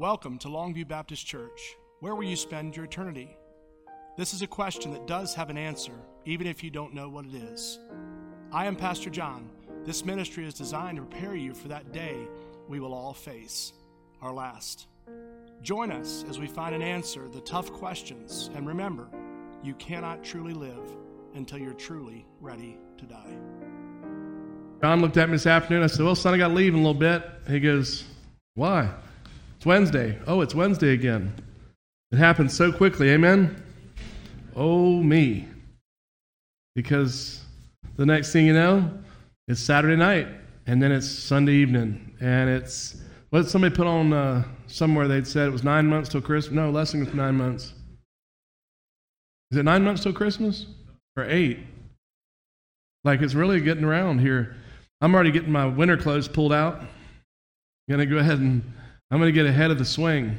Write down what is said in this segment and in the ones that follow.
Welcome to Longview Baptist Church. Where will you spend your eternity? This is a question that does have an answer, even if you don't know what it is. I am Pastor John. This ministry is designed to prepare you for that day we will all face, our last. Join us as we find an answer to the tough questions, and remember, you cannot truly live until you're truly ready to die. John looked at me this afternoon. I said, Well, son, I got to leave in a little bit. He goes, Why? It's Wednesday. Oh, it's Wednesday again. It happens so quickly. Amen? Oh, me. Because the next thing you know, it's Saturday night, and then it's Sunday evening, and it's what somebody put on uh, somewhere. They'd said it was nine months till Christmas. No, less than nine months. Is it nine months till Christmas or eight? Like it's really getting around here. I'm already getting my winter clothes pulled out. Gonna go ahead and I'm gonna get ahead of the swing.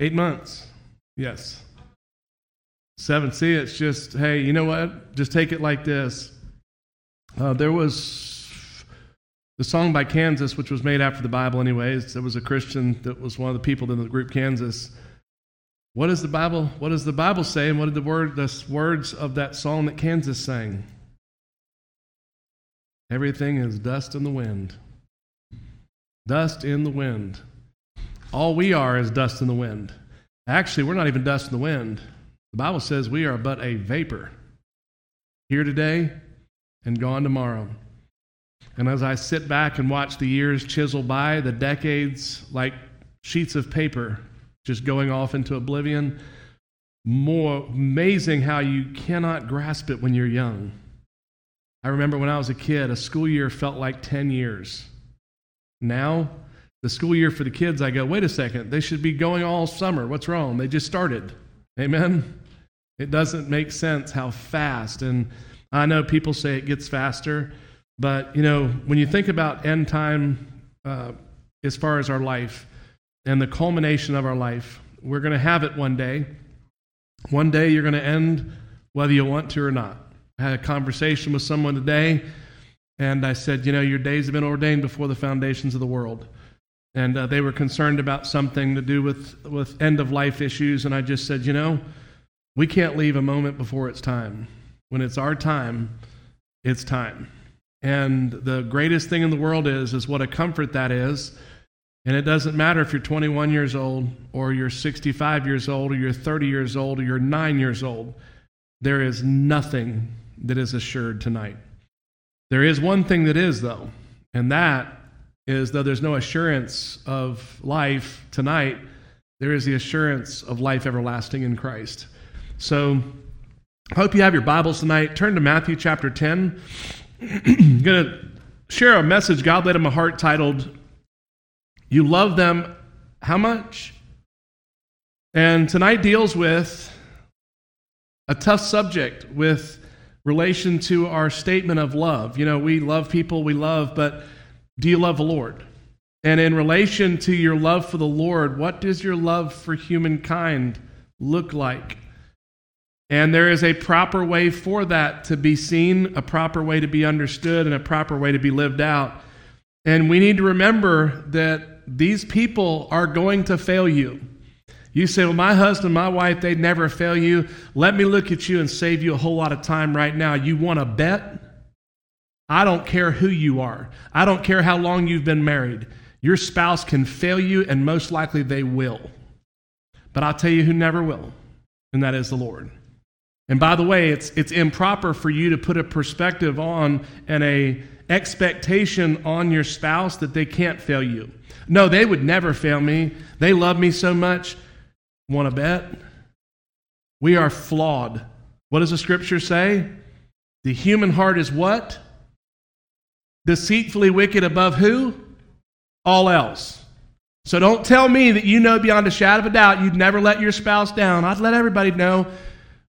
Eight months, yes. Seven. See, it's just hey, you know what? Just take it like this. Uh, there was the song by Kansas, which was made after the Bible, anyways. There was a Christian that was one of the people in the group Kansas. What does the Bible? What does the Bible say? And what did the word, the words of that song that Kansas sang? Everything is dust in the wind. Dust in the wind. All we are is dust in the wind. Actually, we're not even dust in the wind. The Bible says we are but a vapor. Here today and gone tomorrow. And as I sit back and watch the years chisel by, the decades like sheets of paper just going off into oblivion, more amazing how you cannot grasp it when you're young. I remember when I was a kid, a school year felt like 10 years. Now, the school year for the kids, I go, wait a second, they should be going all summer. What's wrong? They just started. Amen? It doesn't make sense how fast. And I know people say it gets faster, but you know, when you think about end time uh, as far as our life and the culmination of our life, we're going to have it one day. One day you're going to end whether you want to or not. I had a conversation with someone today, and I said, You know, your days have been ordained before the foundations of the world. And uh, they were concerned about something to do with, with end of life issues, and I just said, You know, we can't leave a moment before it's time. When it's our time, it's time. And the greatest thing in the world is, is what a comfort that is. And it doesn't matter if you're 21 years old, or you're 65 years old, or you're 30 years old, or you're nine years old. There is nothing that is assured tonight. There is one thing that is, though, and that is though there's no assurance of life tonight, there is the assurance of life everlasting in Christ. So, I hope you have your Bibles tonight. Turn to Matthew chapter 10. I'm going to share a message God laid in my heart titled, You Love Them How Much? And tonight deals with a tough subject with relation to our statement of love. You know, we love people we love, but do you love the Lord? And in relation to your love for the Lord, what does your love for humankind look like? And there is a proper way for that to be seen, a proper way to be understood, and a proper way to be lived out. And we need to remember that these people are going to fail you. You say, Well, my husband, my wife, they'd never fail you. Let me look at you and save you a whole lot of time right now. You want to bet? I don't care who you are, I don't care how long you've been married. Your spouse can fail you, and most likely they will. But I'll tell you who never will, and that is the Lord. And by the way, it's, it's improper for you to put a perspective on and a expectation on your spouse that they can't fail you. No, they would never fail me. They love me so much. Want to bet? We are flawed. What does the scripture say? The human heart is what? Deceitfully wicked above who? All else. So don't tell me that you know beyond a shadow of a doubt you'd never let your spouse down. I'd let everybody know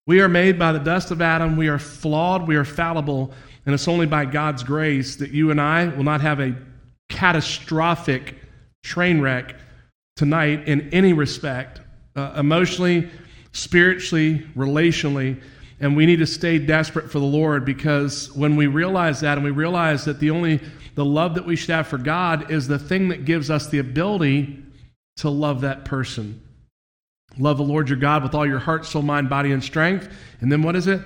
we are made by the dust of Adam. We are flawed. We are fallible. And it's only by God's grace that you and I will not have a catastrophic train wreck tonight in any respect, uh, emotionally, spiritually, relationally. And we need to stay desperate for the Lord because when we realize that and we realize that the only the love that we should have for God is the thing that gives us the ability to love that person. Love the Lord your God with all your heart, soul, mind, body, and strength. And then what is it?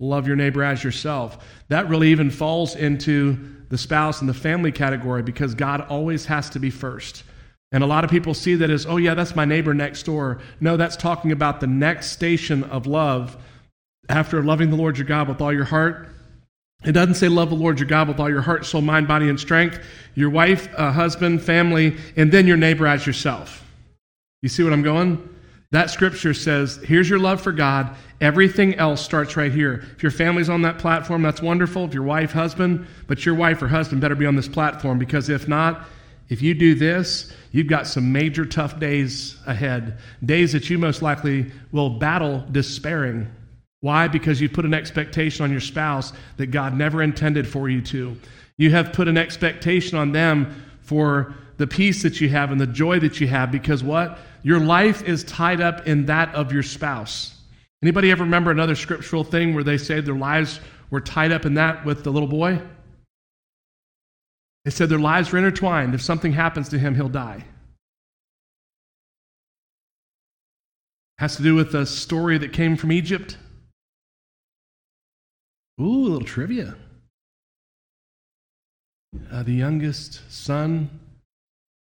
Love your neighbor as yourself. That really even falls into the spouse and the family category because God always has to be first. And a lot of people see that as, oh, yeah, that's my neighbor next door. No, that's talking about the next station of love after loving the Lord your God with all your heart. It doesn't say love the Lord your God with all your heart, soul, mind, body, and strength, your wife, uh, husband, family, and then your neighbor as yourself. You see what I'm going? That scripture says, here's your love for God. Everything else starts right here. If your family's on that platform, that's wonderful. If your wife, husband, but your wife or husband better be on this platform because if not, if you do this, you've got some major tough days ahead. Days that you most likely will battle despairing. Why? Because you put an expectation on your spouse that God never intended for you to. You have put an expectation on them for the peace that you have and the joy that you have because what? Your life is tied up in that of your spouse. Anybody ever remember another scriptural thing where they say their lives were tied up in that with the little boy? They said their lives were intertwined. If something happens to him, he'll die. Has to do with a story that came from Egypt. Ooh, a little trivia. Uh, the youngest son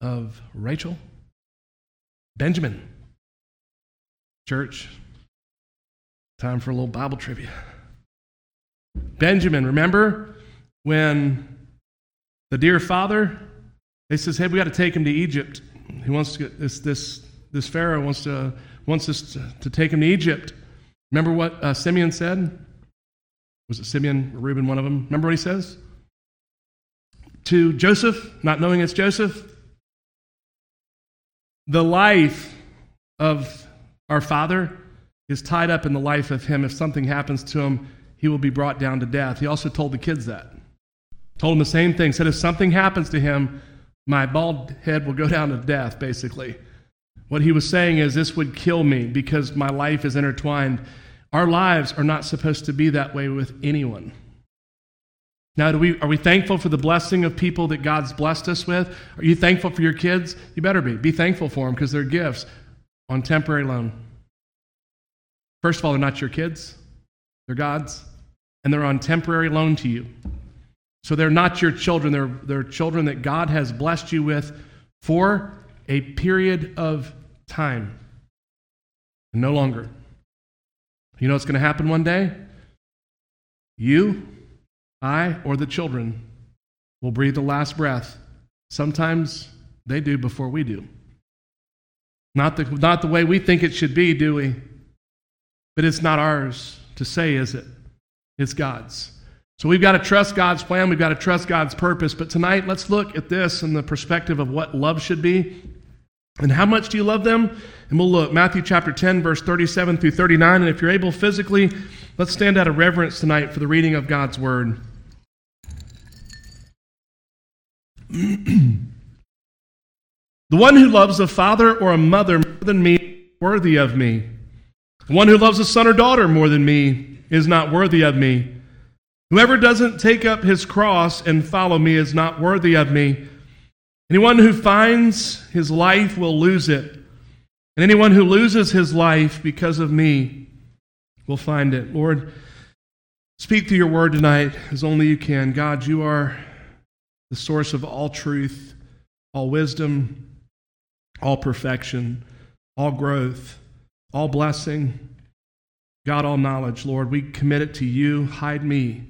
of Rachel Benjamin. Church, time for a little Bible trivia. Benjamin, remember when the dear father, he says, hey, we got to take him to Egypt. He wants to get this, this, this Pharaoh wants to, wants us to, to take him to Egypt. Remember what uh, Simeon said? Was it Simeon or Reuben, one of them? Remember what he says? To Joseph, not knowing it's Joseph, the life of our Father is tied up in the life of him. If something happens to him, he will be brought down to death. He also told the kids that. Told him the same thing. Said, if something happens to him, my bald head will go down to death, basically. What he was saying is, this would kill me because my life is intertwined. Our lives are not supposed to be that way with anyone. Now, do we, are we thankful for the blessing of people that God's blessed us with? Are you thankful for your kids? You better be. Be thankful for them because they're gifts on temporary loan. First of all, they're not your kids, they're God's, and they're on temporary loan to you. So they're not your children, they're, they're children that God has blessed you with for a period of time. No longer. You know what's going to happen one day? You I or the children will breathe the last breath. Sometimes they do before we do. Not the, not the way we think it should be, do we? But it's not ours to say, is it? It's God's. So we've got to trust God's plan. We've got to trust God's purpose. But tonight, let's look at this in the perspective of what love should be. And how much do you love them? And we'll look. Matthew chapter 10, verse 37 through 39. And if you're able physically, let's stand out of reverence tonight for the reading of God's word. the one who loves a father or a mother more than me worthy of me. The one who loves a son or daughter more than me is not worthy of me. Whoever doesn't take up his cross and follow me is not worthy of me. Anyone who finds his life will lose it. And anyone who loses his life because of me will find it. Lord, speak through your word tonight as only you can. God, you are the source of all truth, all wisdom, all perfection, all growth, all blessing, God, all knowledge. Lord, we commit it to you. Hide me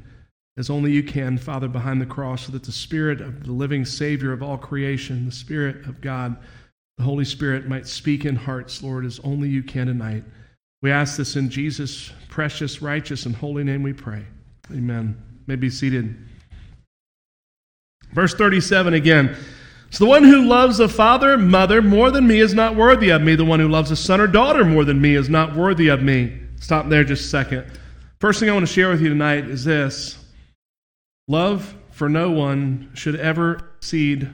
as only you can, Father, behind the cross, so that the Spirit of the living Savior of all creation, the Spirit of God, the Holy Spirit might speak in hearts, Lord, as only you can tonight. We ask this in Jesus' precious, righteous, and holy name we pray. Amen. You may be seated. Verse 37 again. So the one who loves a father, mother more than me is not worthy of me. The one who loves a son or daughter more than me is not worthy of me. Stop there just a second. First thing I want to share with you tonight is this love for no one should ever exceed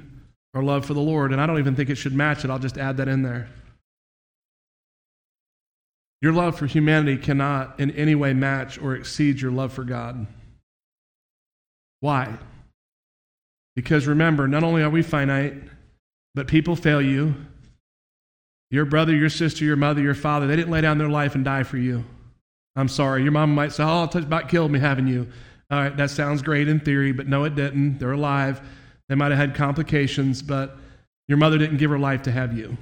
our love for the Lord. And I don't even think it should match it. I'll just add that in there. Your love for humanity cannot in any way match or exceed your love for God. Why? Because remember, not only are we finite, but people fail you. Your brother, your sister, your mother, your father, they didn't lay down their life and die for you. I'm sorry. Your mom might say, Oh, it about killed me having you. All right, that sounds great in theory, but no, it didn't. They're alive. They might have had complications, but your mother didn't give her life to have you.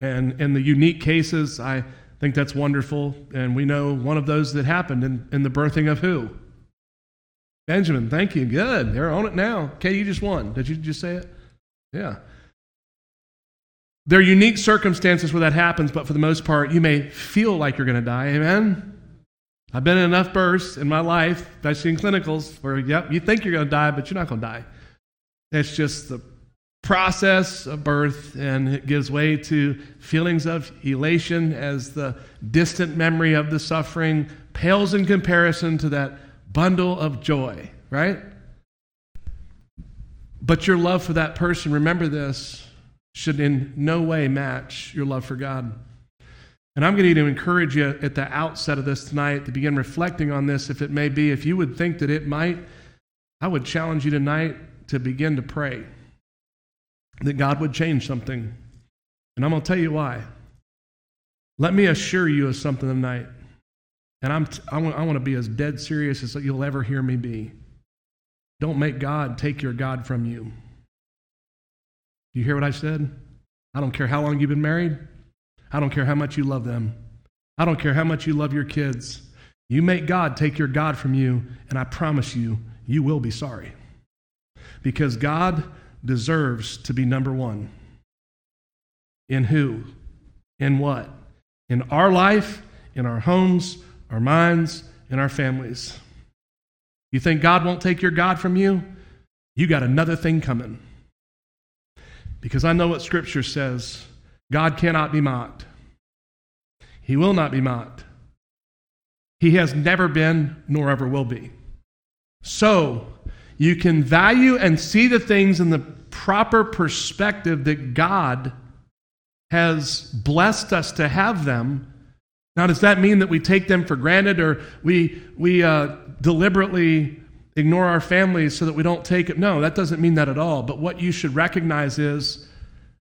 And in the unique cases, I think that's wonderful. And we know one of those that happened in, in the birthing of who? Benjamin, thank you. Good. They're on it now. Okay, you just won. Did you just say it? Yeah. There are unique circumstances where that happens, but for the most part, you may feel like you're going to die. Amen? I've been in enough births in my life, especially in clinicals, where, yep, you think you're going to die, but you're not going to die. It's just the process of birth, and it gives way to feelings of elation as the distant memory of the suffering pales in comparison to that bundle of joy, right? But your love for that person, remember this, should in no way match your love for God. And I'm going to encourage you at the outset of this tonight to begin reflecting on this, if it may be. If you would think that it might, I would challenge you tonight to begin to pray that God would change something. And I'm going to tell you why. Let me assure you of something tonight. And I'm, t- I, want, I want to be as dead serious as you'll ever hear me be. Don't make God take your God from you. Do you hear what I said? I don't care how long you've been married. I don't care how much you love them. I don't care how much you love your kids. You make God take your God from you, and I promise you, you will be sorry. Because God deserves to be number one. In who? In what? In our life, in our homes, our minds, in our families. You think God won't take your God from you? You got another thing coming. Because I know what Scripture says God cannot be mocked, He will not be mocked. He has never been, nor ever will be. So, you can value and see the things in the proper perspective that God has blessed us to have them. Now, does that mean that we take them for granted or we, we uh, deliberately ignore our families so that we don't take it. No, that doesn't mean that at all. But what you should recognize is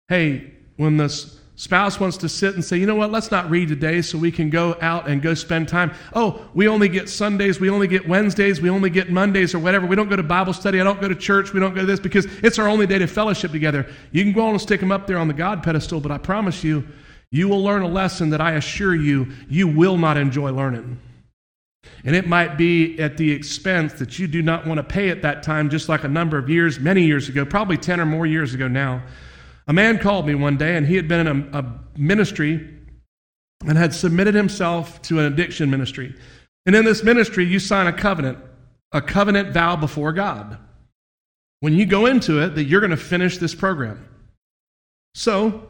hey, when the spouse wants to sit and say, you know what, let's not read today so we can go out and go spend time. Oh, we only get Sundays, we only get Wednesdays, we only get Mondays or whatever. We don't go to Bible study, I don't go to church, we don't go to this because it's our only day to fellowship together. You can go on and stick them up there on the God pedestal, but I promise you, you will learn a lesson that I assure you, you will not enjoy learning. And it might be at the expense that you do not want to pay at that time, just like a number of years, many years ago, probably 10 or more years ago now. A man called me one day, and he had been in a, a ministry and had submitted himself to an addiction ministry. And in this ministry, you sign a covenant, a covenant vow before God. When you go into it, that you're going to finish this program. So,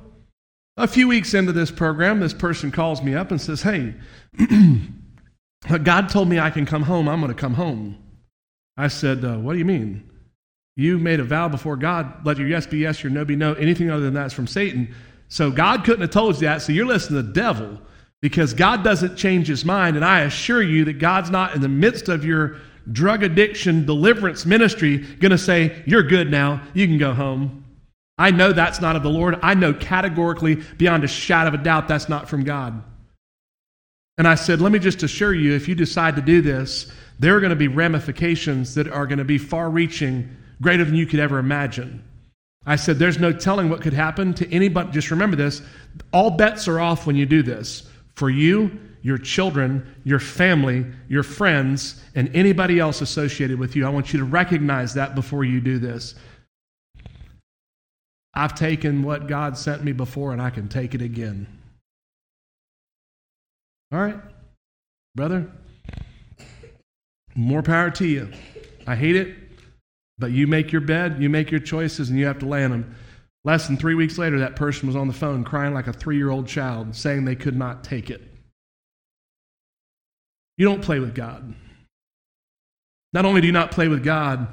a few weeks into this program, this person calls me up and says, Hey, God told me I can come home. I'm going to come home. I said, uh, What do you mean? You made a vow before God, let your yes be yes, your no be no. Anything other than that is from Satan. So God couldn't have told you that. So you're listening to the devil because God doesn't change his mind. And I assure you that God's not in the midst of your drug addiction deliverance ministry going to say, You're good now. You can go home. I know that's not of the Lord. I know categorically, beyond a shadow of a doubt, that's not from God. And I said, let me just assure you, if you decide to do this, there are going to be ramifications that are going to be far reaching, greater than you could ever imagine. I said, there's no telling what could happen to anybody. Just remember this all bets are off when you do this. For you, your children, your family, your friends, and anybody else associated with you. I want you to recognize that before you do this. I've taken what God sent me before, and I can take it again. All right, brother, more power to you. I hate it, but you make your bed, you make your choices, and you have to lay in them. Less than three weeks later, that person was on the phone crying like a three year old child, saying they could not take it. You don't play with God. Not only do you not play with God,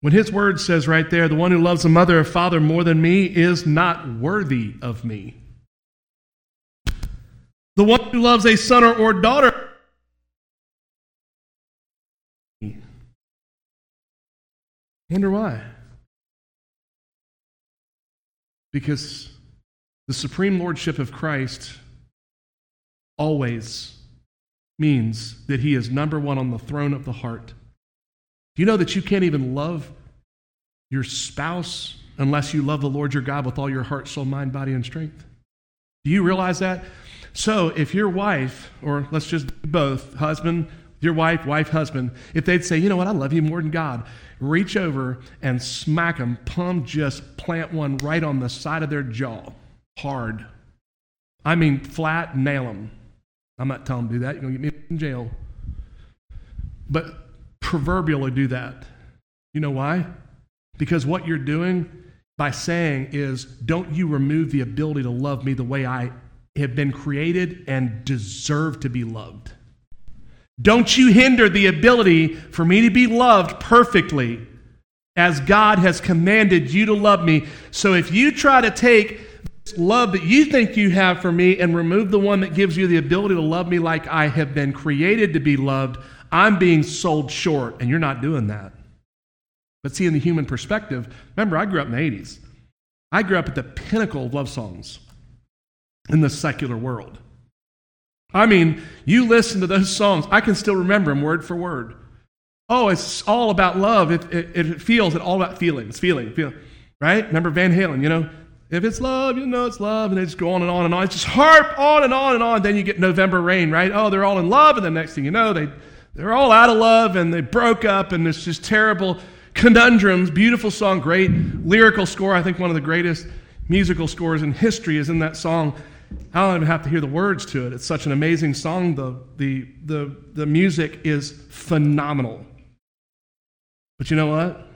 when His word says right there, the one who loves a mother or father more than me is not worthy of me. The one who loves a son or, or daughter. Wonder why? Because the supreme lordship of Christ always means that he is number one on the throne of the heart. Do you know that you can't even love your spouse unless you love the Lord your God with all your heart, soul, mind, body, and strength? Do you realize that? So if your wife, or let's just both, husband, your wife, wife, husband, if they'd say, you know what, I love you more than God, reach over and smack them, palm just plant one right on the side of their jaw, hard. I mean, flat, nail them. I'm not telling them to do that. You're going to get me in jail. But proverbially do that. You know why? Because what you're doing by saying is, don't you remove the ability to love me the way I have been created and deserve to be loved. Don't you hinder the ability for me to be loved perfectly as God has commanded you to love me. So if you try to take this love that you think you have for me and remove the one that gives you the ability to love me like I have been created to be loved, I'm being sold short, and you're not doing that. But see, in the human perspective, remember, I grew up in the 80s. I grew up at the pinnacle of love songs in the secular world. I mean, you listen to those songs, I can still remember them word for word. Oh, it's all about love. It, it, it feels it all about feelings, feeling, feel, right? Remember Van Halen, you know, if it's love, you know it's love, and they just go on and on and on. It's just harp on and on and on. Then you get November Rain, right? Oh, they're all in love, and the next thing you know, they they're all out of love and they broke up, and it's just terrible conundrums. Beautiful song, great lyrical score. I think one of the greatest musical scores in history is in that song. I don't even have to hear the words to it. It's such an amazing song. The, the, the, the music is phenomenal. But you know what?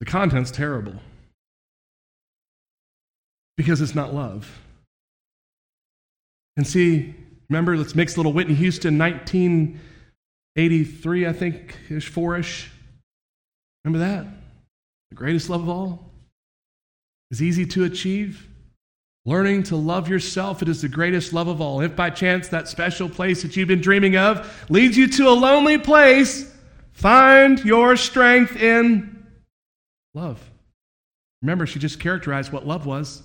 The content's terrible because it's not love. And see, remember, let's mix a little Whitney Houston, 1983, I think, ish, four ish. Remember that? The greatest love of all is easy to achieve. Learning to love yourself, it is the greatest love of all. If by chance that special place that you've been dreaming of leads you to a lonely place, find your strength in love. Remember, she just characterized what love was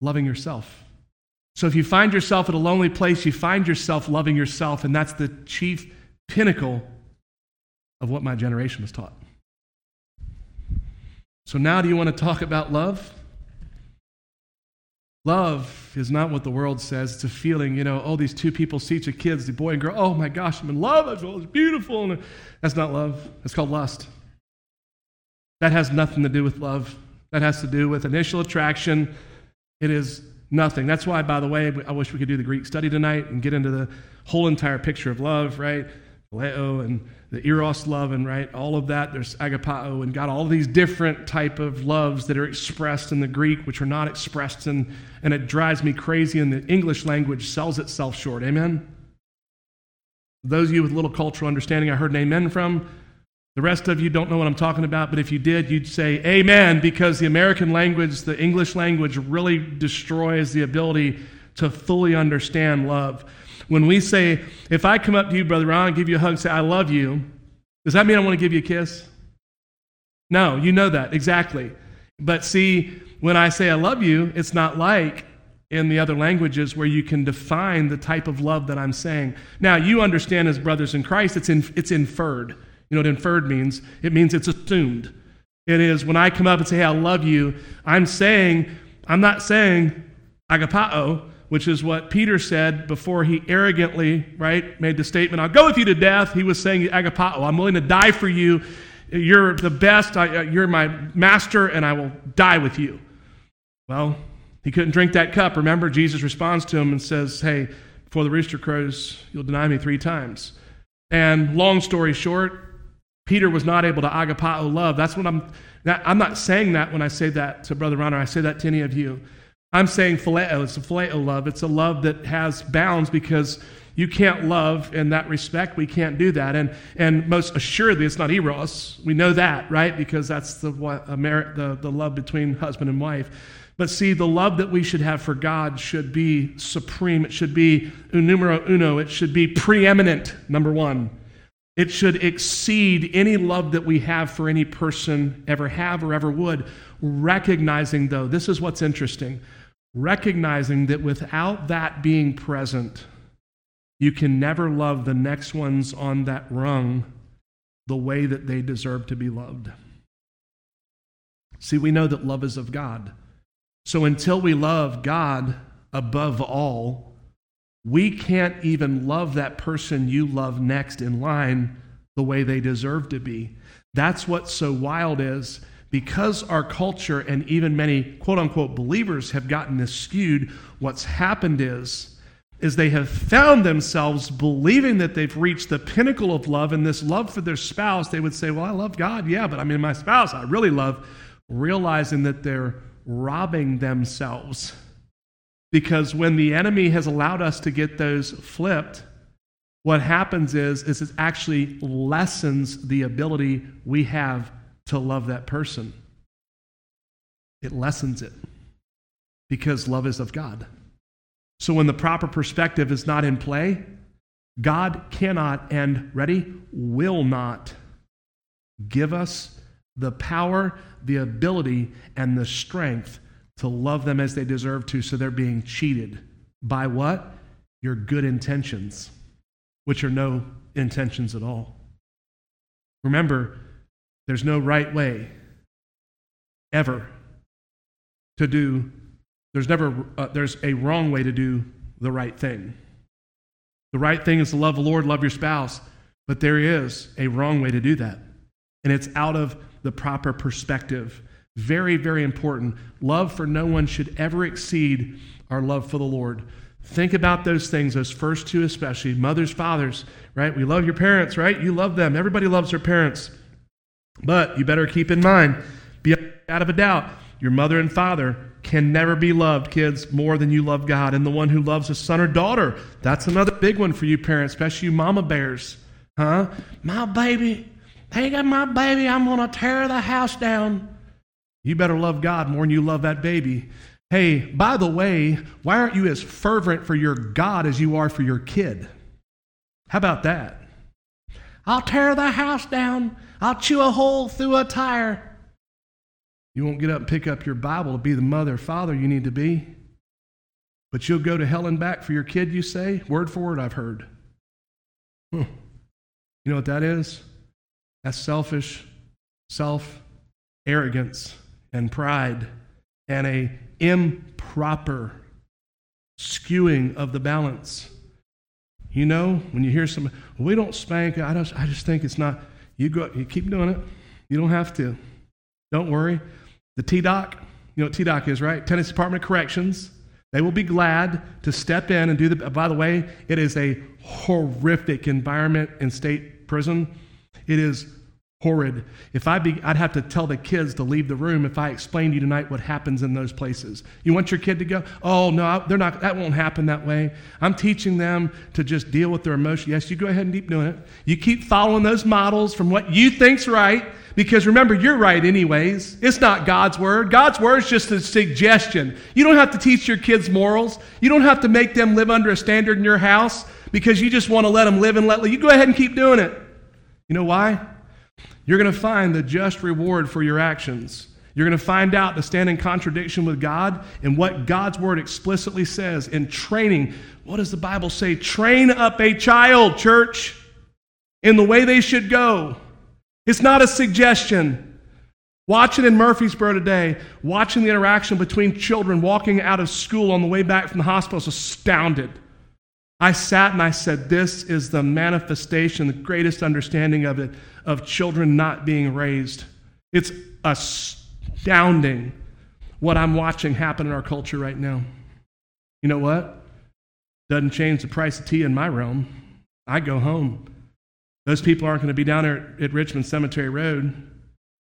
loving yourself. So if you find yourself at a lonely place, you find yourself loving yourself, and that's the chief pinnacle of what my generation was taught. So now, do you want to talk about love? Love is not what the world says. It's a feeling, you know, oh, these two people see each kids, the boy and girl, oh my gosh, I'm in love. It's beautiful. And that's not love. That's called lust. That has nothing to do with love. That has to do with initial attraction it is nothing. That's why, by the way, I wish we could do the Greek study tonight and get into the whole entire picture of love, right? Leo and the eros love and right all of that. There's agapao and got all these different type of loves that are expressed in the greek which are not expressed in and it drives me crazy and the english language sells itself short. Amen? Those of you with little cultural understanding i heard an amen from. The rest of you don't know what I'm talking about, but if you did, you'd say amen because the American language, the English language, really destroys the ability to fully understand love. When we say, if I come up to you, Brother Ron, and give you a hug say, I love you, does that mean I want to give you a kiss? No, you know that, exactly. But see, when I say I love you, it's not like in the other languages where you can define the type of love that I'm saying. Now, you understand as brothers in Christ, it's, in, it's inferred. You know what inferred means? It means it's assumed. It is when I come up and say, hey, I love you, I'm saying, I'm not saying agapao, which is what Peter said before he arrogantly, right, made the statement, I'll go with you to death. He was saying agapao, I'm willing to die for you. You're the best. I, uh, you're my master, and I will die with you. Well, he couldn't drink that cup. Remember, Jesus responds to him and says, Hey, before the rooster crows, you'll deny me three times. And long story short, Peter was not able to agapao love. That's what I'm, I'm not saying that when I say that to Brother Ronner. I say that to any of you. I'm saying phileo. Oh, it's a phileo love. It's a love that has bounds because you can't love in that respect. We can't do that. And, and most assuredly, it's not eros. We know that, right? Because that's the, the, the love between husband and wife. But see, the love that we should have for God should be supreme. It should be numero uno. It should be preeminent, number one. It should exceed any love that we have for any person ever have or ever would. Recognizing, though, this is what's interesting recognizing that without that being present, you can never love the next ones on that rung the way that they deserve to be loved. See, we know that love is of God. So until we love God above all, we can't even love that person you love next in line the way they deserve to be. That's what so wild is because our culture and even many quote unquote believers have gotten this skewed, what's happened is is they have found themselves believing that they've reached the pinnacle of love and this love for their spouse they would say well i love god yeah but i mean my spouse i really love realizing that they're robbing themselves. Because when the enemy has allowed us to get those flipped what happens is, is it actually lessens the ability we have to love that person. It lessens it because love is of God. So when the proper perspective is not in play, God cannot and, ready, will not give us the power, the ability, and the strength to love them as they deserve to, so they're being cheated. By what? Your good intentions, which are no intentions at all. Remember, there's no right way ever to do, there's never, uh, there's a wrong way to do the right thing. The right thing is to love the Lord, love your spouse, but there is a wrong way to do that. And it's out of the proper perspective. Very, very important. Love for no one should ever exceed our love for the Lord. Think about those things, those first two especially. Mothers, fathers, right? We love your parents, right? You love them. Everybody loves their parents. But you better keep in mind, be out of a doubt, your mother and father can never be loved, kids, more than you love God. And the one who loves a son or daughter, that's another big one for you parents, especially you mama bears. Huh? My baby, got my baby, I'm going to tear the house down. You better love God more than you love that baby. Hey, by the way, why aren't you as fervent for your God as you are for your kid? How about that? I'll tear the house down. I'll chew a hole through a tire. You won't get up and pick up your Bible to be the mother father you need to be. But you'll go to hell and back for your kid, you say? Word for word, I've heard. Hmm. You know what that is? That's selfish, self arrogance, and pride, and a improper skewing of the balance. You know, when you hear well, we don't spank, I just, I just think it's not. You go, you keep doing it. You don't have to. Don't worry. The TDOC, you know what TDOC is, right? Tennessee Department of Corrections. They will be glad to step in and do the. By the way, it is a horrific environment in state prison. It is horrid. If I be, I'd have to tell the kids to leave the room if I explained to you tonight what happens in those places. You want your kid to go? Oh no, they're not. That won't happen that way. I'm teaching them to just deal with their emotions. Yes, you go ahead and keep doing it. You keep following those models from what you think's right. Because remember, you're right anyways. It's not God's word. God's word is just a suggestion. You don't have to teach your kids morals. You don't have to make them live under a standard in your house because you just want to let them live and let you go ahead and keep doing it. You know why? You're going to find the just reward for your actions. You're going to find out to stand in contradiction with God and what God's word explicitly says in training. What does the Bible say? Train up a child, church, in the way they should go. It's not a suggestion. Watching in Murfreesboro today, watching the interaction between children walking out of school on the way back from the hospital, I was astounded. I sat and I said, This is the manifestation, the greatest understanding of it, of children not being raised. It's astounding what I'm watching happen in our culture right now. You know what? Doesn't change the price of tea in my realm. I go home. Those people aren't going to be down there at Richmond Cemetery Road.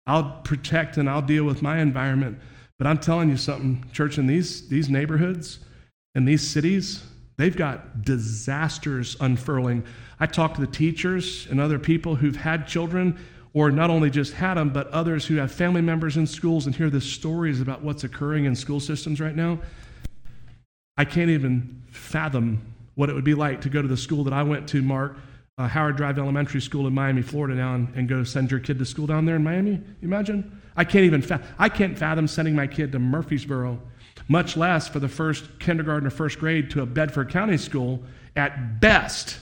I'll protect and I'll deal with my environment. But I'm telling you something, church, in these, these neighborhoods, in these cities, they've got disasters unfurling. I talk to the teachers and other people who've had children, or not only just had them, but others who have family members in schools and hear the stories about what's occurring in school systems right now. I can't even fathom what it would be like to go to the school that I went to, Mark, uh, Howard Drive Elementary School in Miami, Florida, now, and go send your kid to school down there in Miami? Imagine? I can't even I can't fathom sending my kid to Murfreesboro, much less for the first kindergarten or first grade to a Bedford County school at best.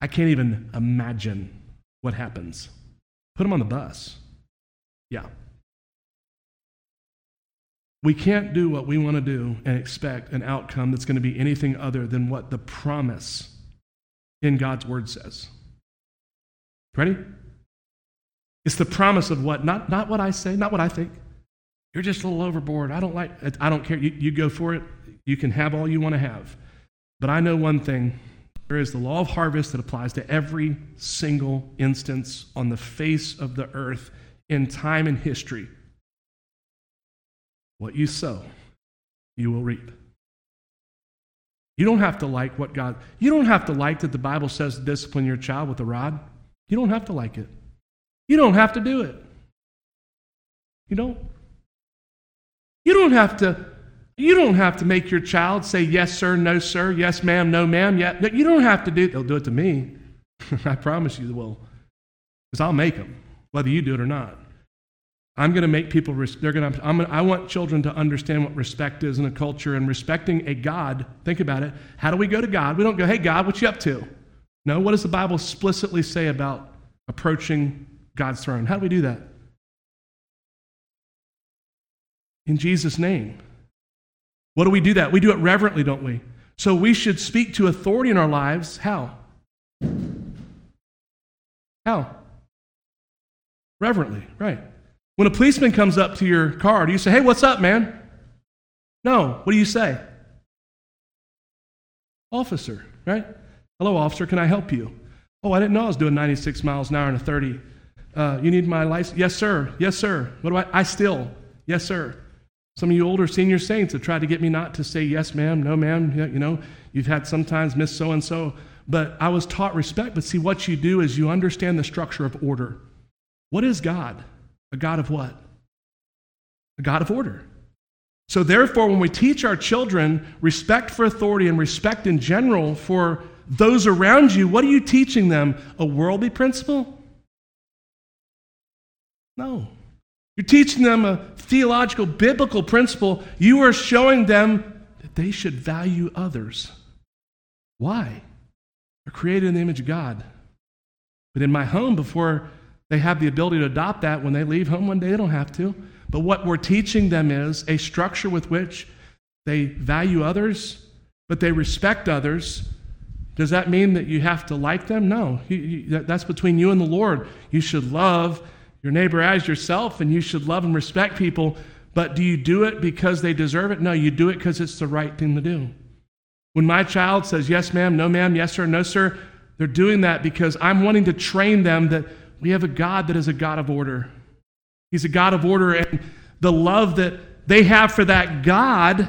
I can't even imagine what happens. Put them on the bus. Yeah. We can't do what we want to do and expect an outcome that's going to be anything other than what the promise in God's word says. Ready? It's the promise of what? Not, not what I say, not what I think. You're just a little overboard. I don't like I don't care. You, you go for it. You can have all you want to have. But I know one thing. There is the law of harvest that applies to every single instance on the face of the earth in time and history. What you sow, you will reap. You don't have to like what God, you don't have to like that the Bible says discipline your child with a rod. You don't have to like it. You don't have to do it. You don't. You don't have to you don't have to make your child say yes sir, no sir, yes ma'am, no ma'am. Yeah, you don't have to do They'll do it to me. I promise you they will. Because I'll make them, whether you do it or not. I'm going to make people, they're going to, I'm, I want children to understand what respect is in a culture and respecting a God. Think about it. How do we go to God? We don't go, hey, God, what you up to? No, what does the Bible explicitly say about approaching God's throne? How do we do that? In Jesus' name. What do we do that? We do it reverently, don't we? So we should speak to authority in our lives. How? How? Reverently, right. When a policeman comes up to your car, do you say, hey, what's up, man? No. What do you say? Officer, right? Hello, officer, can I help you? Oh, I didn't know I was doing 96 miles an hour and a 30. Uh, you need my license? Yes, sir. Yes, sir. What do I? I still. Yes, sir. Some of you older senior saints have tried to get me not to say yes, ma'am, no, ma'am. You know, you've had sometimes miss so and so. But I was taught respect. But see, what you do is you understand the structure of order. What is God? A God of what? A God of order. So, therefore, when we teach our children respect for authority and respect in general for those around you, what are you teaching them? A worldly principle? No. You're teaching them a theological, biblical principle. You are showing them that they should value others. Why? They're created in the image of God. But in my home, before they have the ability to adopt that when they leave home one day, they don't have to. But what we're teaching them is a structure with which they value others, but they respect others. Does that mean that you have to like them? No. That's between you and the Lord. You should love your neighbor as yourself, and you should love and respect people. But do you do it because they deserve it? No, you do it because it's the right thing to do. When my child says, yes, ma'am, no, ma'am, yes, sir, no, sir, they're doing that because I'm wanting to train them that we have a God that is a God of order. He's a God of order, and the love that they have for that God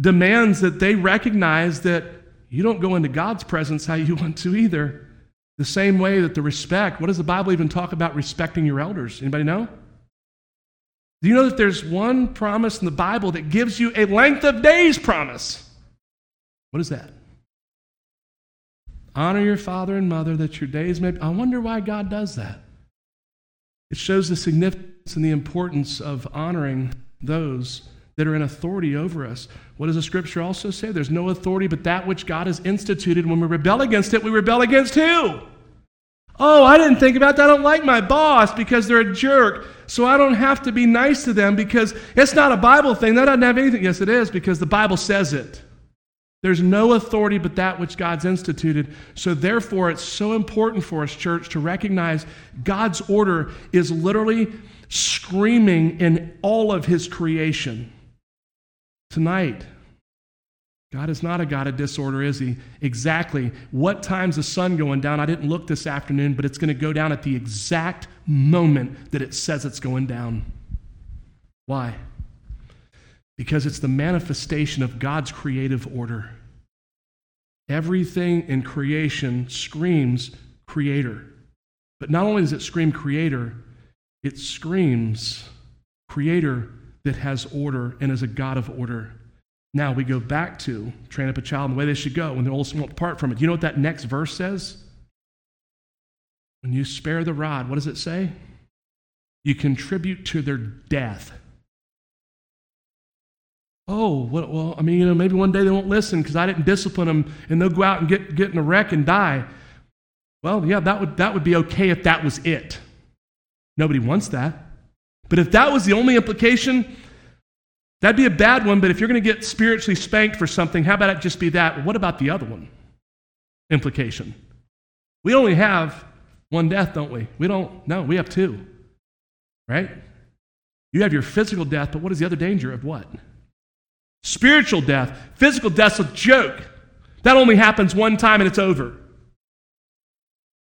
demands that they recognize that you don't go into God's presence how you want to either. The same way that the respect, what does the Bible even talk about respecting your elders? Anybody know? Do you know that there's one promise in the Bible that gives you a length of days promise? What is that? Honor your father and mother that your days may. I wonder why God does that. It shows the significance and the importance of honoring those that are in authority over us. What does the scripture also say? There's no authority but that which God has instituted. When we rebel against it, we rebel against who? Oh, I didn't think about that. I don't like my boss because they're a jerk. So I don't have to be nice to them because it's not a Bible thing. That doesn't have anything. Yes, it is because the Bible says it. There's no authority but that which God's instituted. So, therefore, it's so important for us, church, to recognize God's order is literally screaming in all of His creation. Tonight, God is not a God of disorder, is He? Exactly. What time's the sun going down? I didn't look this afternoon, but it's going to go down at the exact moment that it says it's going down. Why? because it's the manifestation of God's creative order. Everything in creation screams creator. But not only does it scream creator, it screams creator that has order and is a God of order. Now we go back to train up a child in the way they should go and they're old won't depart from it. You know what that next verse says? When you spare the rod, what does it say? You contribute to their death. Oh, well, I mean, you know, maybe one day they won't listen because I didn't discipline them and they'll go out and get, get in a wreck and die. Well, yeah, that would, that would be okay if that was it. Nobody wants that. But if that was the only implication, that'd be a bad one. But if you're going to get spiritually spanked for something, how about it just be that? what about the other one? Implication. We only have one death, don't we? We don't, no, we have two. Right? You have your physical death, but what is the other danger of what? Spiritual death. Physical death's a joke. That only happens one time and it's over.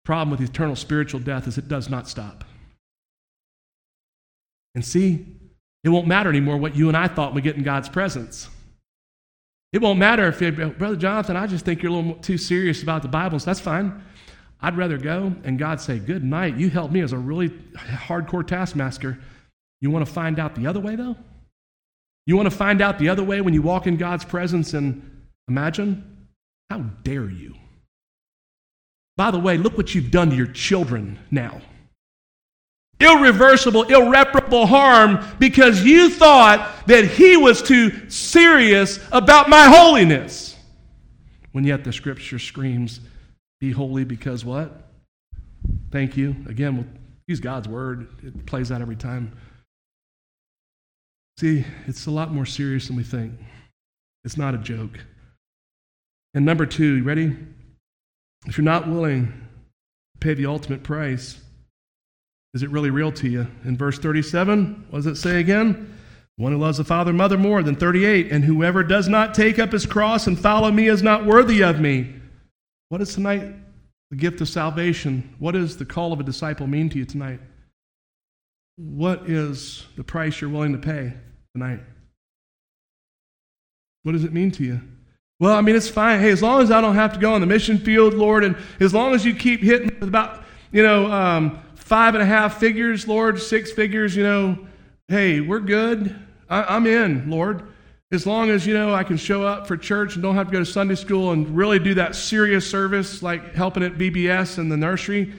Problem with eternal spiritual death is it does not stop. And see, it won't matter anymore what you and I thought we get in God's presence. It won't matter if, you, Brother Jonathan, I just think you're a little too serious about the Bible. So that's fine. I'd rather go and God say, Good night. You helped me as a really hardcore taskmaster. You want to find out the other way, though? You want to find out the other way when you walk in God's presence and imagine? How dare you? By the way, look what you've done to your children now. Irreversible, irreparable harm because you thought that he was too serious about my holiness. When yet the scripture screams, Be holy because what? Thank you. Again, we'll use God's word, it plays out every time. See, it's a lot more serious than we think. It's not a joke. And number two, you ready? If you're not willing to pay the ultimate price, is it really real to you? In verse 37, what does it say again? One who loves the father and mother more than 38, and whoever does not take up his cross and follow me is not worthy of me. What is tonight the gift of salvation? What does the call of a disciple mean to you tonight? What is the price you're willing to pay tonight? What does it mean to you? Well, I mean, it's fine. Hey, as long as I don't have to go on the mission field, Lord, and as long as you keep hitting about, you know, um, five and a half figures, Lord, six figures, you know, hey, we're good. I, I'm in, Lord. As long as, you know, I can show up for church and don't have to go to Sunday school and really do that serious service like helping at VBS and the nursery.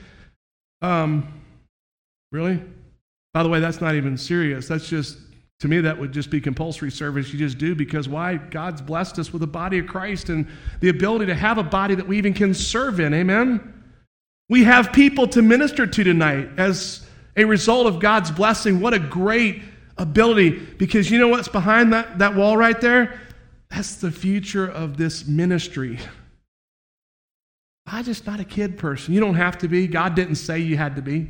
Um, really? By the way, that's not even serious. That's just, to me, that would just be compulsory service you just do because why? God's blessed us with the body of Christ and the ability to have a body that we even can serve in. Amen? We have people to minister to tonight as a result of God's blessing. What a great ability because you know what's behind that, that wall right there? That's the future of this ministry. I'm just not a kid person. You don't have to be. God didn't say you had to be.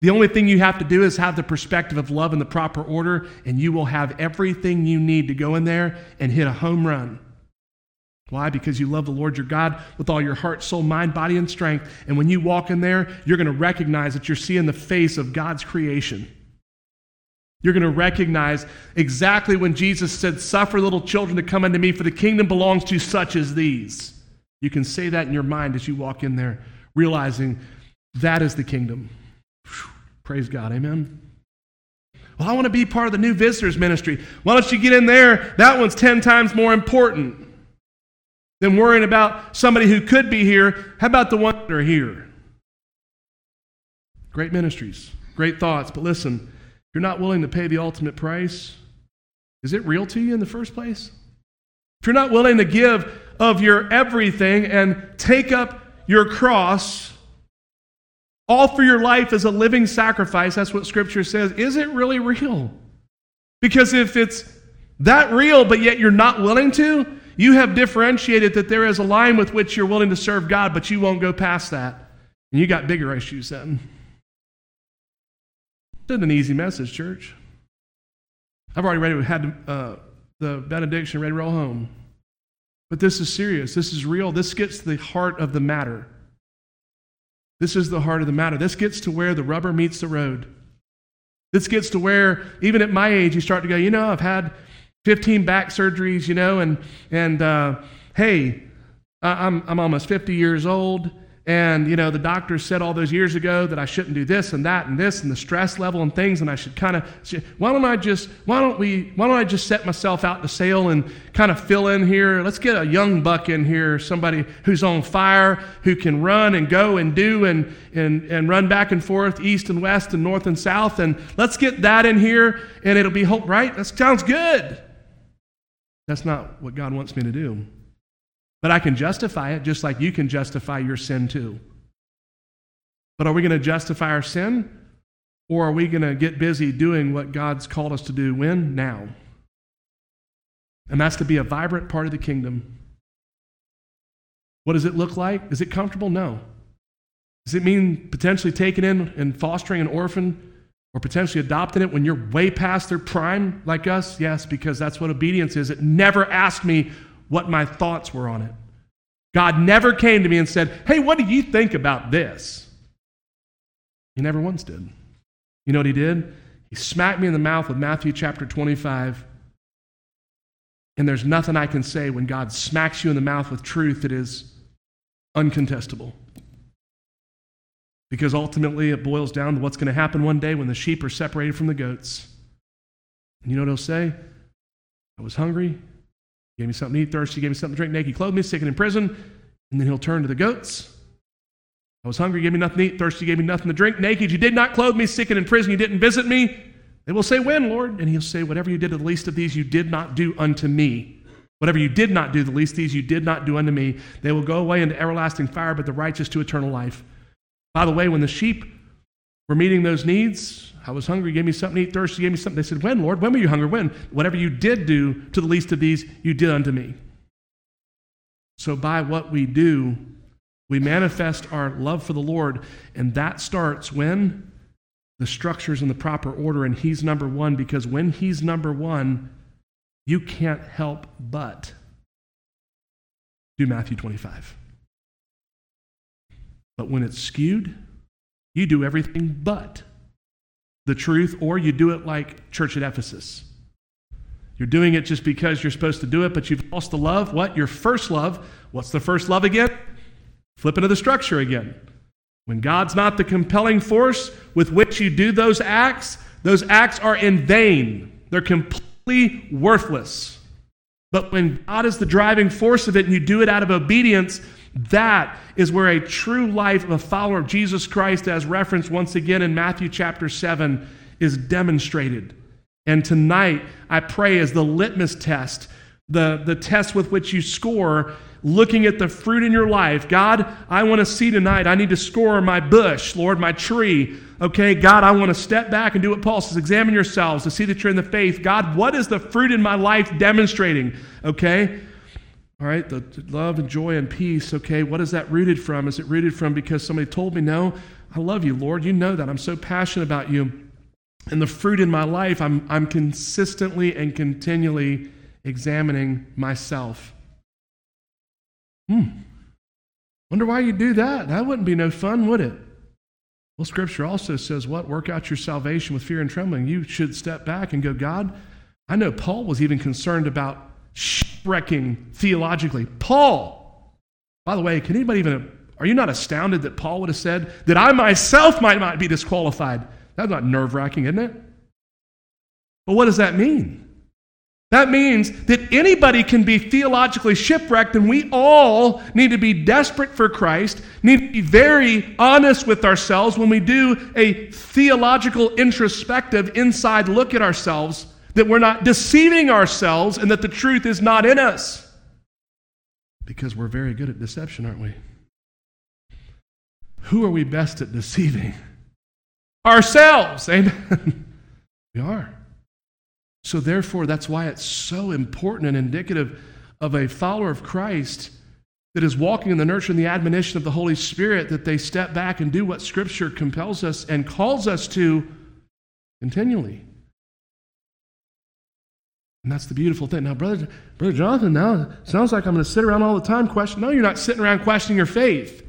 The only thing you have to do is have the perspective of love in the proper order, and you will have everything you need to go in there and hit a home run. Why? Because you love the Lord your God with all your heart, soul, mind, body, and strength. And when you walk in there, you're going to recognize that you're seeing the face of God's creation. You're going to recognize exactly when Jesus said, Suffer little children to come unto me, for the kingdom belongs to such as these. You can say that in your mind as you walk in there, realizing that is the kingdom. Praise God. Amen. Well, I want to be part of the new visitors ministry. Why don't you get in there? That one's 10 times more important than worrying about somebody who could be here. How about the ones that are here? Great ministries, great thoughts. But listen, if you're not willing to pay the ultimate price, is it real to you in the first place? If you're not willing to give of your everything and take up your cross, all for your life as a living sacrifice, that's what Scripture says, is it really real? Because if it's that real, but yet you're not willing to, you have differentiated that there is a line with which you're willing to serve God, but you won't go past that. And you got bigger issues then. It's an easy message, church. I've already ready, had uh, the benediction ready to roll home. But this is serious. This is real. This gets to the heart of the matter. This is the heart of the matter. This gets to where the rubber meets the road. This gets to where, even at my age, you start to go, you know, I've had 15 back surgeries, you know, and, and uh, hey, I'm, I'm almost 50 years old, and you know the doctor said all those years ago that i shouldn't do this and that and this and the stress level and things and i should kind of why don't i just why don't we why don't i just set myself out to sail and kind of fill in here? Let's get a young buck in here somebody who's on fire who can run and go and do and and and run back and forth east and west and north and south and let's get that in here and it'll be hope right? That sounds good that's not what god wants me to do but I can justify it just like you can justify your sin too. But are we going to justify our sin? Or are we going to get busy doing what God's called us to do when? Now. And that's to be a vibrant part of the kingdom. What does it look like? Is it comfortable? No. Does it mean potentially taking in and fostering an orphan or potentially adopting it when you're way past their prime like us? Yes, because that's what obedience is. It never asked me what my thoughts were on it. God never came to me and said, Hey, what do you think about this? He never once did. You know what he did? He smacked me in the mouth with Matthew chapter 25. And there's nothing I can say when God smacks you in the mouth with truth that is uncontestable. Because ultimately it boils down to what's going to happen one day when the sheep are separated from the goats. And you know what he'll say? I was hungry, He gave me something to eat, thirsty, He gave me something to drink, naked, He clothed me, sick and in prison. And then he'll turn to the goats. I was hungry, gave me nothing to eat, thirsty, gave me nothing to drink, naked, you did not clothe me, sick and in prison, you didn't visit me. They will say, When, Lord? And he'll say, Whatever you did to the least of these, you did not do unto me. Whatever you did not do, the least of these, you did not do unto me. They will go away into everlasting fire, but the righteous to eternal life. By the way, when the sheep were meeting those needs, I was hungry, gave me something to eat, thirsty, gave me something. They said, When, Lord? When were you hungry? When? Whatever you did do to the least of these, you did unto me. So by what we do, we manifest our love for the Lord, and that starts when? The structure's in the proper order, and He's number one, because when He's number one, you can't help but do Matthew 25. But when it's skewed, you do everything but the truth, or you do it like church at Ephesus. You're doing it just because you're supposed to do it, but you've lost the love. What? Your first love. What's the first love again? Flip into the structure again. When God's not the compelling force with which you do those acts, those acts are in vain. They're completely worthless. But when God is the driving force of it and you do it out of obedience, that is where a true life of a follower of Jesus Christ, as referenced once again in Matthew chapter 7, is demonstrated. And tonight, I pray as the litmus test, the, the test with which you score, looking at the fruit in your life. God, I want to see tonight. I need to score my bush, Lord, my tree. Okay, God, I want to step back and do what Paul says examine yourselves to see that you're in the faith. God, what is the fruit in my life demonstrating? Okay, all right, the love and joy and peace, okay, what is that rooted from? Is it rooted from because somebody told me, no, I love you, Lord. You know that. I'm so passionate about you. And the fruit in my life, I'm, I'm consistently and continually examining myself. Hmm. Wonder why you do that. That wouldn't be no fun, would it? Well, Scripture also says what? Work out your salvation with fear and trembling. You should step back and go, God, I know Paul was even concerned about shipwrecking theologically. Paul, by the way, can anybody even, are you not astounded that Paul would have said that I myself might not be disqualified? That's not nerve wracking, isn't it? But what does that mean? That means that anybody can be theologically shipwrecked, and we all need to be desperate for Christ, need to be very honest with ourselves when we do a theological introspective inside look at ourselves that we're not deceiving ourselves and that the truth is not in us. Because we're very good at deception, aren't we? Who are we best at deceiving? Ourselves. Amen. we are. So, therefore, that's why it's so important and indicative of a follower of Christ that is walking in the nurture and the admonition of the Holy Spirit that they step back and do what Scripture compels us and calls us to continually. And that's the beautiful thing. Now, brother, brother Jonathan, now sounds like I'm going to sit around all the time questioning. No, you're not sitting around questioning your faith.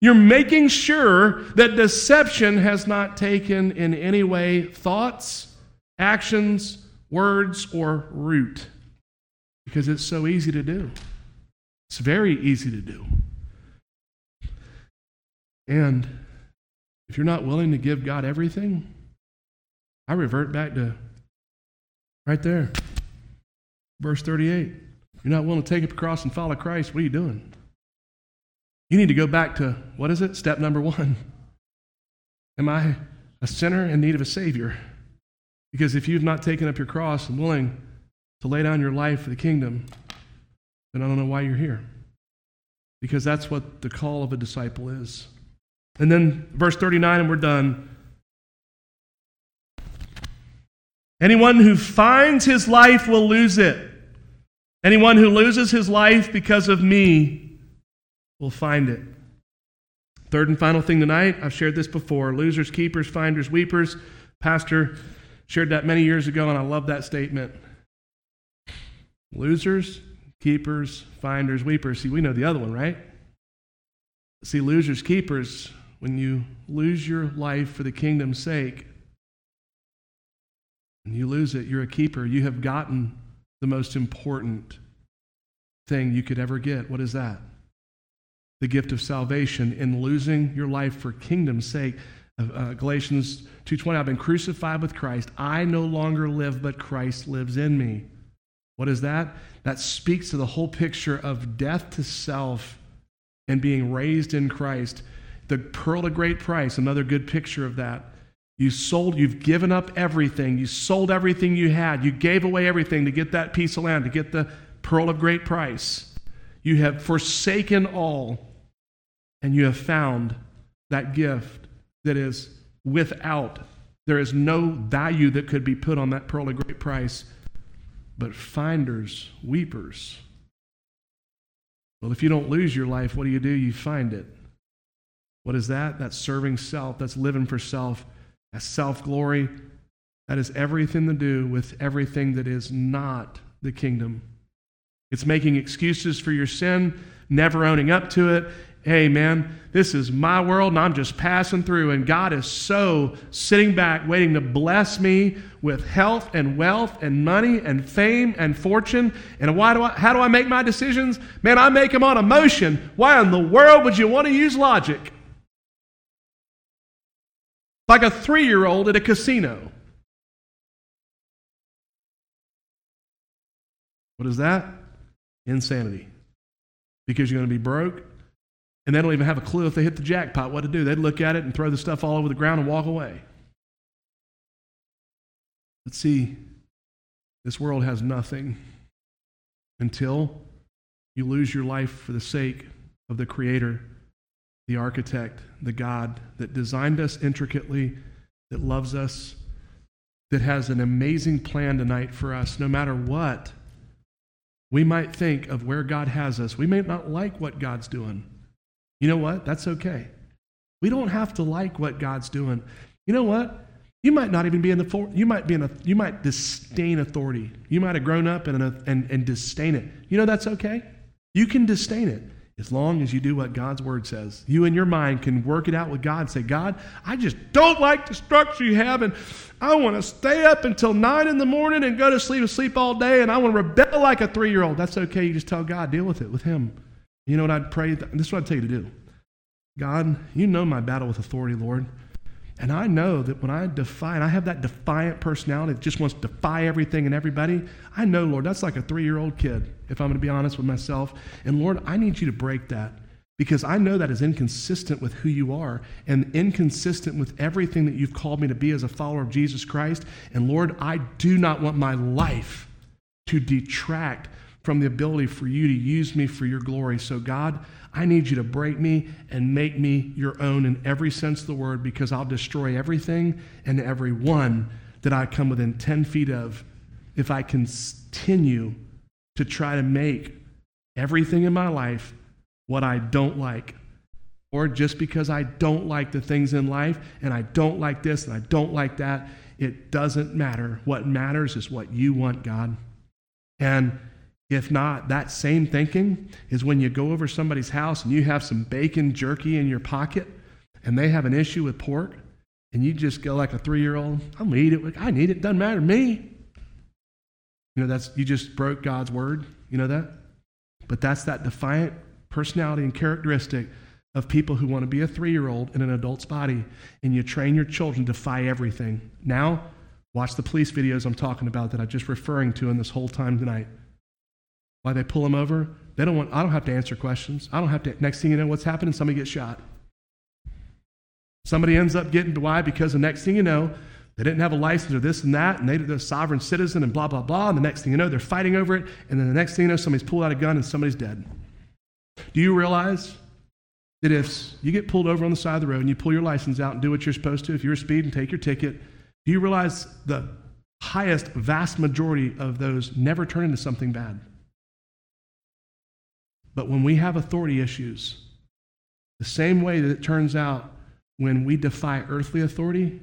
You're making sure that deception has not taken in any way thoughts, actions, words, or root. Because it's so easy to do. It's very easy to do. And if you're not willing to give God everything, I revert back to right there, verse 38. You're not willing to take up a cross and follow Christ, what are you doing? You need to go back to, what is it? Step number one. Am I a sinner in need of a Savior? Because if you've not taken up your cross and willing to lay down your life for the kingdom, then I don't know why you're here. Because that's what the call of a disciple is. And then verse 39, and we're done. Anyone who finds his life will lose it. Anyone who loses his life because of me will find it. Third and final thing tonight, I've shared this before losers, keepers, finders, weepers. Pastor shared that many years ago, and I love that statement. Losers, keepers, finders, weepers. See, we know the other one, right? See, losers, keepers, when you lose your life for the kingdom's sake, and you lose it, you're a keeper. You have gotten the most important thing you could ever get. What is that? The gift of salvation in losing your life for kingdom's sake. Uh, Galatians 2:20 I've been crucified with Christ. I no longer live but Christ lives in me. What is that? That speaks to the whole picture of death to self and being raised in Christ. The pearl of great price, another good picture of that. You sold, you've given up everything. You sold everything you had. You gave away everything to get that piece of land, to get the pearl of great price. You have forsaken all, and you have found that gift that is without. There is no value that could be put on that pearl of great price, but finders, weepers. Well, if you don't lose your life, what do you do? You find it. What is that? That's serving self, that's living for self. As self glory. That is everything to do with everything that is not the kingdom. It's making excuses for your sin, never owning up to it. Hey, man, this is my world and I'm just passing through. And God is so sitting back, waiting to bless me with health and wealth and money and fame and fortune. And why do I, how do I make my decisions? Man, I make them on emotion. Why in the world would you want to use logic? Like a three year old at a casino. What is that? Insanity. Because you're going to be broke, and they don't even have a clue if they hit the jackpot what to do. They'd look at it and throw the stuff all over the ground and walk away. Let's see, this world has nothing until you lose your life for the sake of the Creator the architect, the God that designed us intricately, that loves us, that has an amazing plan tonight for us, no matter what. We might think of where God has us. We may not like what God's doing. You know what? That's okay. We don't have to like what God's doing. You know what? You might not even be in the you might be in a you might disdain authority. You might have grown up and and and disdain it. You know that's okay. You can disdain it. As long as you do what God's word says, you in your mind can work it out with God. Say, God, I just don't like the structure you have, and I want to stay up until nine in the morning and go to sleep and sleep all day, and I want to rebel like a three year old. That's okay. You just tell God, deal with it with Him. You know what I'd pray? This is what I'd tell you to do. God, you know my battle with authority, Lord. And I know that when I defy, and I have that defiant personality that just wants to defy everything and everybody, I know, Lord, that's like a three year old kid, if I'm going to be honest with myself. And Lord, I need you to break that because I know that is inconsistent with who you are and inconsistent with everything that you've called me to be as a follower of Jesus Christ. And Lord, I do not want my life to detract from the ability for you to use me for your glory. So, God, I need you to break me and make me your own in every sense of the word because I'll destroy everything and everyone that I come within 10 feet of if I continue to try to make everything in my life what I don't like. Or just because I don't like the things in life and I don't like this and I don't like that, it doesn't matter. What matters is what you want, God. And if not, that same thinking is when you go over somebody's house and you have some bacon jerky in your pocket and they have an issue with pork and you just go like a three year old, I'm gonna eat it. I need it. Doesn't matter to me. You know, that's you just broke God's word. You know that? But that's that defiant personality and characteristic of people who want to be a three year old in an adult's body, and you train your children to defy everything. Now, watch the police videos I'm talking about that I'm just referring to in this whole time tonight. Why they pull them over? They don't want, I don't have to answer questions. I don't have to, next thing you know, what's happening? Somebody gets shot. Somebody ends up getting, why? Because the next thing you know, they didn't have a license or this and that, and they, they're a sovereign citizen and blah, blah, blah. And the next thing you know, they're fighting over it. And then the next thing you know, somebody's pulled out a gun and somebody's dead. Do you realize that if you get pulled over on the side of the road and you pull your license out and do what you're supposed to, if you're speeding, take your ticket, do you realize the highest, vast majority of those never turn into something bad? But when we have authority issues, the same way that it turns out when we defy earthly authority,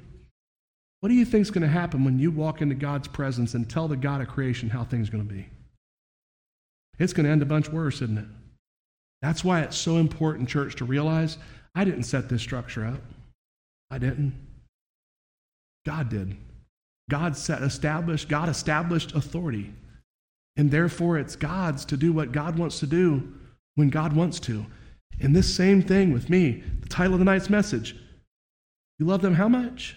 what do you think is going to happen when you walk into God's presence and tell the God of creation how things are going to be? It's going to end a bunch worse, isn't it? That's why it's so important, church, to realize I didn't set this structure up. I didn't. God did. God set, established, God established authority. And therefore, it's God's to do what God wants to do when God wants to. And this same thing with me, the title of the night's message. You love them how much?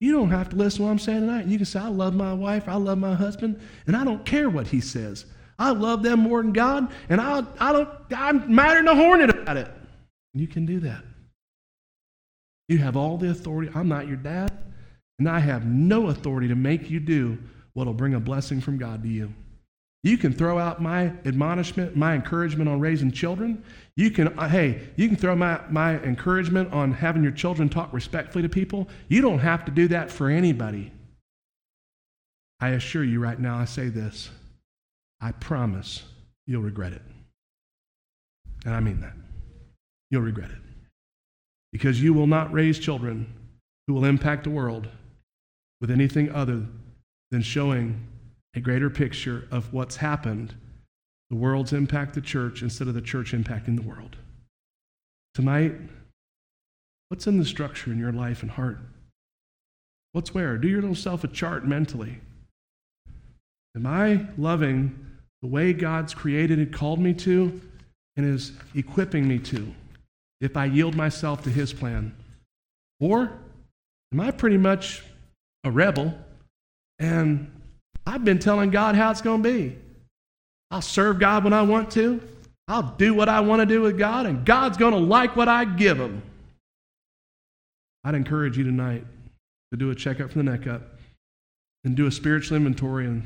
You don't have to listen to what I'm saying tonight. You can say, I love my wife, I love my husband, and I don't care what he says. I love them more than God, and I, I don't, I'm mad in a hornet about it. You can do that. You have all the authority. I'm not your dad, and I have no authority to make you do what will bring a blessing from God to you. You can throw out my admonishment, my encouragement on raising children. You can, uh, hey, you can throw my, my encouragement on having your children talk respectfully to people. You don't have to do that for anybody. I assure you right now, I say this I promise you'll regret it. And I mean that. You'll regret it. Because you will not raise children who will impact the world with anything other than showing a greater picture of what's happened the world's impact the church instead of the church impacting the world. Tonight, what's in the structure in your life and heart? What's where? Do yourself a chart mentally. Am I loving the way God's created and called me to and is equipping me to if I yield myself to His plan? Or am I pretty much a rebel and I've been telling God how it's going to be? I'll serve God when I want to. I'll do what I want to do with God, and God's going to like what I give him. I'd encourage you tonight to do a checkup from the neck up and do a spiritual inventory and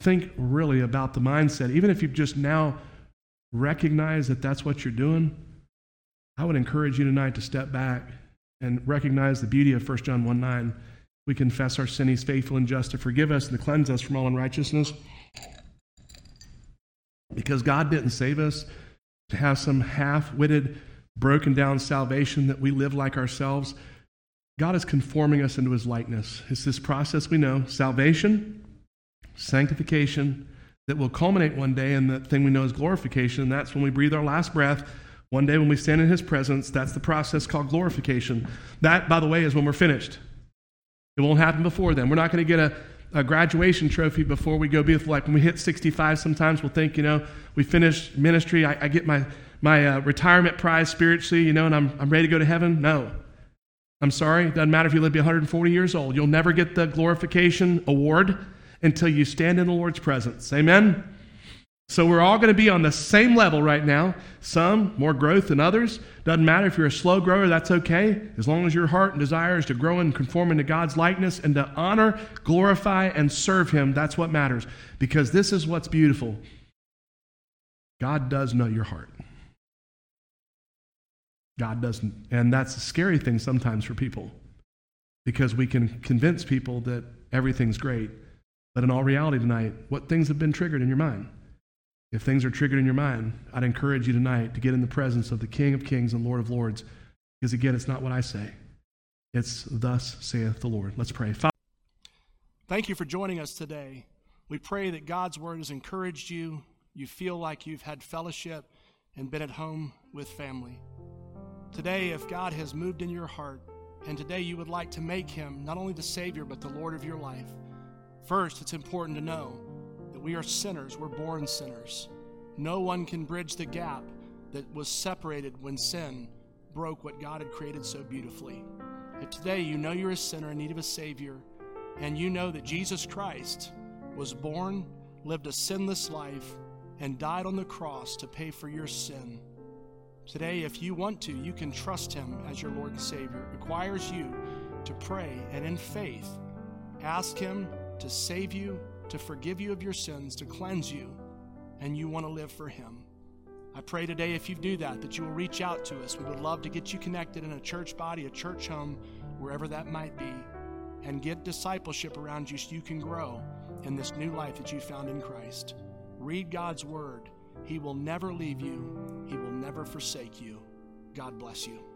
think really about the mindset. Even if you've just now recognized that that's what you're doing, I would encourage you tonight to step back and recognize the beauty of 1 John 1 9. We confess our sin, he's faithful and just to forgive us and to cleanse us from all unrighteousness. Because God didn't save us to have some half witted, broken down salvation that we live like ourselves. God is conforming us into his likeness. It's this process we know salvation, sanctification, that will culminate one day in the thing we know as glorification. And that's when we breathe our last breath. One day when we stand in his presence, that's the process called glorification. That, by the way, is when we're finished. It won't happen before then. We're not going to get a a graduation trophy before we go be with like when we hit 65 sometimes we'll think you know we finish ministry i, I get my my uh, retirement prize spiritually you know and I'm, I'm ready to go to heaven? No. I'm sorry it doesn't matter if you live to be 140 years old. You'll never get the glorification award until you stand in the lord's presence. Amen so we're all going to be on the same level right now. Some more growth than others. Doesn't matter if you're a slow grower, that's okay. As long as your heart and desire is to grow and conform into God's likeness and to honor, glorify, and serve Him, that's what matters. Because this is what's beautiful. God does know your heart. God doesn't. And that's a scary thing sometimes for people because we can convince people that everything's great. But in all reality tonight, what things have been triggered in your mind? If things are triggered in your mind, I'd encourage you tonight to get in the presence of the King of Kings and Lord of Lords. Because again, it's not what I say, it's thus saith the Lord. Let's pray. Father, Thank you for joining us today. We pray that God's word has encouraged you. You feel like you've had fellowship and been at home with family. Today, if God has moved in your heart, and today you would like to make him not only the Savior, but the Lord of your life, first, it's important to know that we are sinners. We're born sinners. No one can bridge the gap that was separated when sin broke what God had created so beautifully. If today you know you're a sinner in need of a Savior, and you know that Jesus Christ was born, lived a sinless life, and died on the cross to pay for your sin. Today, if you want to, you can trust Him as your Lord and Savior. It requires you to pray and in faith ask Him to save you, to forgive you of your sins, to cleanse you, and you want to live for Him. I pray today, if you do that, that you will reach out to us. We would love to get you connected in a church body, a church home, wherever that might be, and get discipleship around you so you can grow in this new life that you found in Christ. Read God's Word. He will never leave you, He will never forsake you. God bless you.